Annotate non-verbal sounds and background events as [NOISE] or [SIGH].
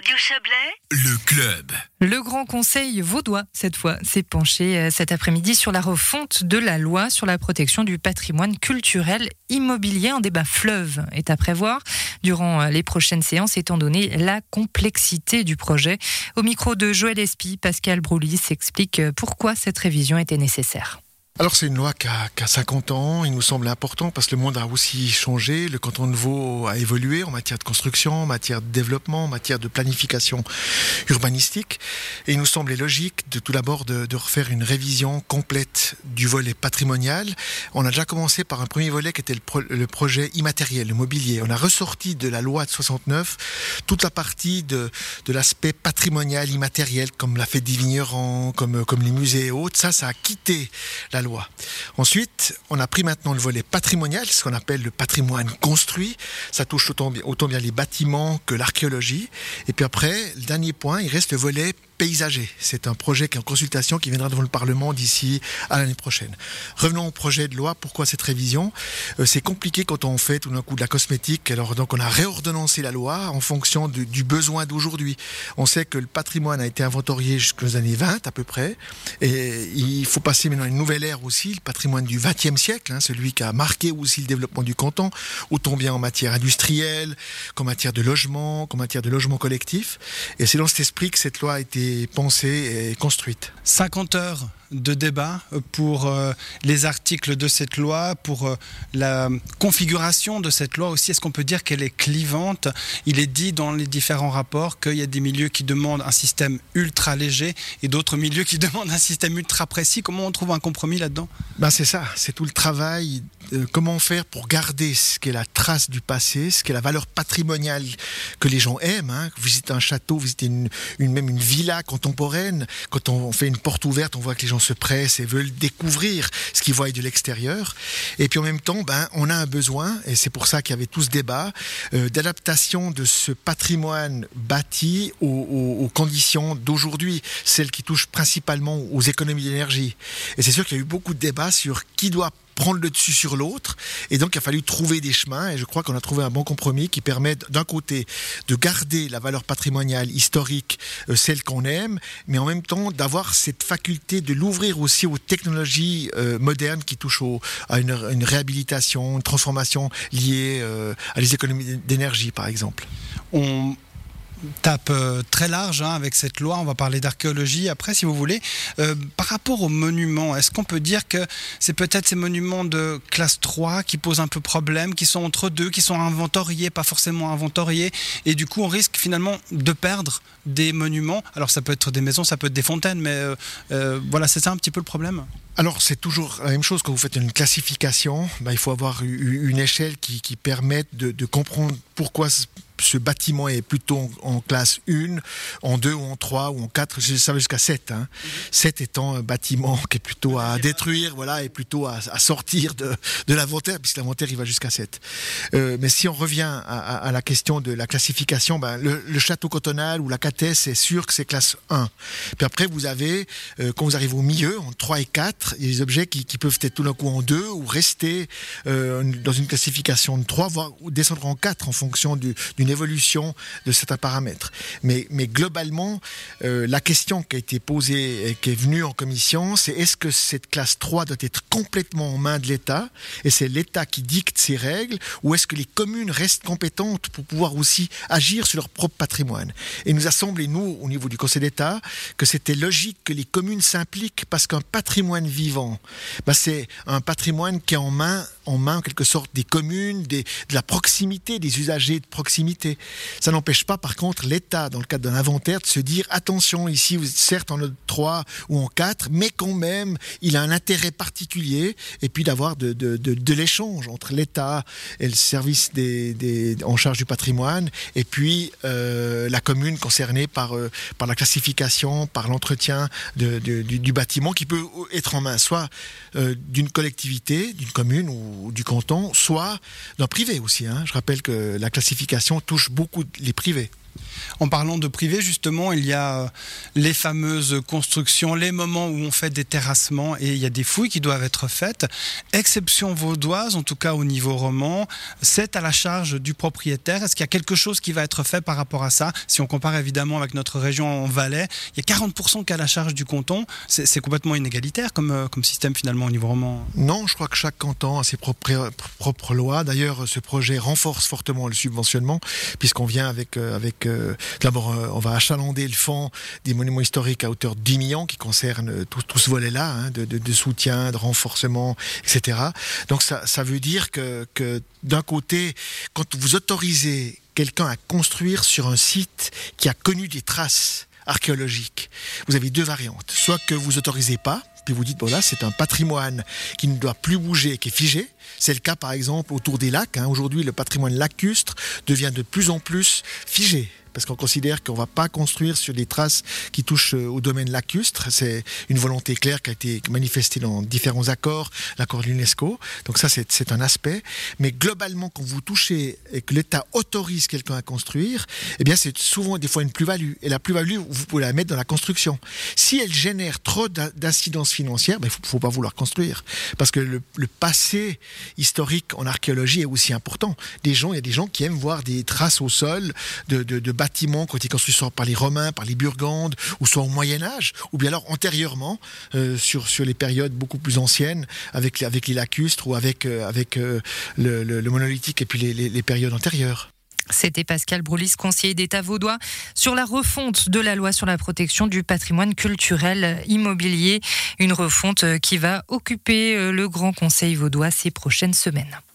Radio Chablais, Le club. Le Grand Conseil vaudois, cette fois, s'est penché euh, cet après-midi sur la refonte de la loi sur la protection du patrimoine culturel immobilier. Un débat fleuve est à prévoir durant euh, les prochaines séances, étant donné la complexité du projet. Au micro de Joël Espy, Pascal Broulis s'explique euh, pourquoi cette révision était nécessaire. Alors c'est une loi qui a, qui a 50 ans, il nous semble important parce que le monde a aussi changé, le canton de Vaud a évolué en matière de construction, en matière de développement, en matière de planification urbanistique et il nous semblait logique de tout d'abord de, de refaire une révision complète du volet patrimonial. On a déjà commencé par un premier volet qui était le, pro- le projet immatériel, le mobilier. On a ressorti de la loi de 69 toute la partie de, de l'aspect patrimonial immatériel comme la fête des vignerons, comme, comme les musées et autres. Ça, ça a quitté la loi. Ensuite, on a pris maintenant le volet patrimonial, ce qu'on appelle le patrimoine construit. Ça touche autant, bien- autant bien les bâtiments que l'archéologie. Et puis après, le dernier point, il reste le volet paysager. C'est un projet qui est en consultation qui viendra devant le Parlement d'ici à l'année prochaine. Revenons au projet de loi. Pourquoi cette révision? Euh, C'est compliqué quand on fait tout d'un coup de la cosmétique. Alors donc on a réordonnancé la loi en fonction du, besoin d'aujourd'hui. On sait que le patrimoine a été inventorié jusqu'aux années 20 à peu près. Et il faut passer maintenant une nouvelle ère aussi, le patrimoine du XXe siècle, hein, celui qui a marqué aussi le développement du canton, autant bien en matière industrielle qu'en matière de logement, qu'en matière de logement collectif. Et c'est dans cet esprit que cette loi a été pensée et construite. 50 heures de débat pour euh, les articles de cette loi, pour euh, la configuration de cette loi aussi. Est-ce qu'on peut dire qu'elle est clivante? Il est dit dans les différents rapports qu'il y a des milieux qui demandent un système ultra léger et d'autres milieux qui [LAUGHS] demandent un système ultra précis. Comment on trouve un compromis là-dedans? Ben c'est ça, c'est tout le travail. Euh, comment faire pour garder ce qu'est la trace du passé, ce qu'est la valeur patrimoniale que les gens aiment. Hein. Visiter un château, visiter une, même une villa contemporaine. Quand on fait une porte ouverte, on voit que les gens se pressent et veulent découvrir ce qu'ils voient de l'extérieur. Et puis en même temps, ben, on a un besoin, et c'est pour ça qu'il y avait tout ce débat, euh, d'adaptation de ce patrimoine bâti aux- aux conditions d'aujourd'hui, celles qui touchent principalement aux économies d'énergie. Et c'est sûr qu'il y a eu beaucoup de débats sur qui doit prendre le dessus sur l'autre. Et donc, il a fallu trouver des chemins. Et je crois qu'on a trouvé un bon compromis qui permet d'un côté de garder la valeur patrimoniale historique, euh, celle qu'on aime, mais en même temps d'avoir cette faculté de l'ouvrir aussi aux technologies euh, modernes qui touchent à une, réhabilitation, une transformation liée euh, à les économies d'énergie, par exemple. Tape euh, très large hein, avec cette loi. On va parler d'archéologie après, si vous voulez. Euh, par rapport aux monuments, est-ce qu'on peut dire que c'est peut-être ces monuments de classe 3 qui posent un peu problème, qui sont entre deux, qui sont inventoriés, pas forcément inventoriés, et du coup on risque finalement de perdre des monuments? Alors ça peut être des maisons, ça peut être des fontaines, mais euh, voilà, c'est ça un petit peu le problème. Alors c'est toujours la même chose quand vous faites une classification. ben, il faut avoir une échelle qui, qui permette de, de comprendre pourquoi ce, bâtiment est plutôt en, en classe 1, en 2 ou en 3 ou en 4, ça va jusqu'à 7. Hein. 7 étant un bâtiment qui est plutôt à détruire voilà, et plutôt à, à sortir de, de l'inventaire, puisque l'inventaire il va jusqu'à 7. Euh, mais si on revient à, à- à la question de la classification, ben, le, le château cotonal ou la catesse, c'est sûr que c'est classe 1. Puis après, vous avez, euh, quand vous arrivez au milieu, en 3 et 4, il y a des objets qui, qui peuvent être tout d'un coup en 2 ou rester euh, dans une classification de 3, voire descendre en 4 en fonction du- d'une évolution de certains paramètres. Mais, mais globalement, euh, la question qui a été posée et qui est venue en commission, c'est est-ce que cette classe 3 doit être complètement en main de l'État et c'est l'État qui dicte ses règles ou est-ce que les communes restent compétentes pour pouvoir aussi agir sur leur propre patrimoine? Et nous a semblé, nous, au niveau du Conseil d'État, que c'était logique que les communes s'impliquent parce qu'un patrimoine vivant, bah, c'est un patrimoine qui est en main, en main en quelque sorte des communes, de la proximité, des usagers de proximité. Ça n'empêche pas, par contre, l'État, dans le cadre d'un inventaire, de se dire attention, ici, vous êtes certes en 3 ou en 4, mais quand même, il a un intérêt particulier, et puis d'avoir de, l'échange entre l'État et le service des, en charge du patrimoine, et puis euh, la commune concernée par, euh, par la classification, par l'entretien du bâtiment, qui peut être en main soit euh, d'une collectivité, d'une commune ou du canton, soit d'un privé aussi. hein. Je rappelle que la classification touche beaucoup les privés. En parlant de privé, justement, il y a euh, les fameuses constructions, les moments où on fait des terrassements et il y a des fouilles qui doivent être faites. Exception vaudoise, en tout cas au niveau roman, c'est à la charge du propriétaire. Est-ce qu'il y a quelque chose qui va être fait par rapport à ça? Si on compare évidemment avec notre région en Valais, il y a 40% qui est à la charge du canton. C'est complètement inégalitaire comme, euh, comme système finalement au niveau roman. Non, je crois que chaque canton a ses propres, propres lois. D'ailleurs, ce projet renforce fortement le subventionnement puisqu'on vient avec, euh, D'abord, euh, on va achalander le fonds des monuments historiques à hauteur de 10 millions qui concerne tout, ce volet-là, hein, de, soutien, de renforcement, etc. Donc ça, veut dire que, que d'un côté, quand vous autorisez quelqu'un à construire sur un site qui a connu des traces archéologiques, vous avez deux variantes. Soit que vous autorisez pas, puis vous dites, bon là, c'est un patrimoine qui ne doit plus bouger, qui est figé. C'est le cas, par exemple, autour des lacs. Hein. Aujourd'hui, le patrimoine lacustre devient de plus en plus figé parce qu'on considère qu'on ne va pas construire sur des traces qui touchent euh, au domaine lacustre. C'est une volonté claire qui a été manifestée dans différents accords, l'accord de l'UNESCO. Donc ça, c'est un aspect. Mais globalement, quand vous touchez et que l'État autorise quelqu'un à construire, eh bien, c'est souvent des fois une plus-value. Et la plus-value, vous pouvez la mettre dans la construction. Si elle génère trop d'incidences financières, il ben, ne faut, pas vouloir construire. Parce que le, le, passé historique en archéologie est aussi important. Des gens, il y a des gens qui aiment voir des traces au sol de, de, de bâtiments qui ont construits soit par les Romains, par les Burgondes, ou soit au Moyen Âge, ou bien alors antérieurement, euh, sur, sur les périodes beaucoup plus anciennes, avec, avec les lacustres ou avec, euh, avec euh, le, monolithique et puis les, les, les périodes antérieures. C'était Pascal Broulis, conseiller d'État vaudois, sur la refonte de la loi sur la protection du patrimoine culturel immobilier. Une refonte qui va occuper le Grand Conseil vaudois ces prochaines semaines.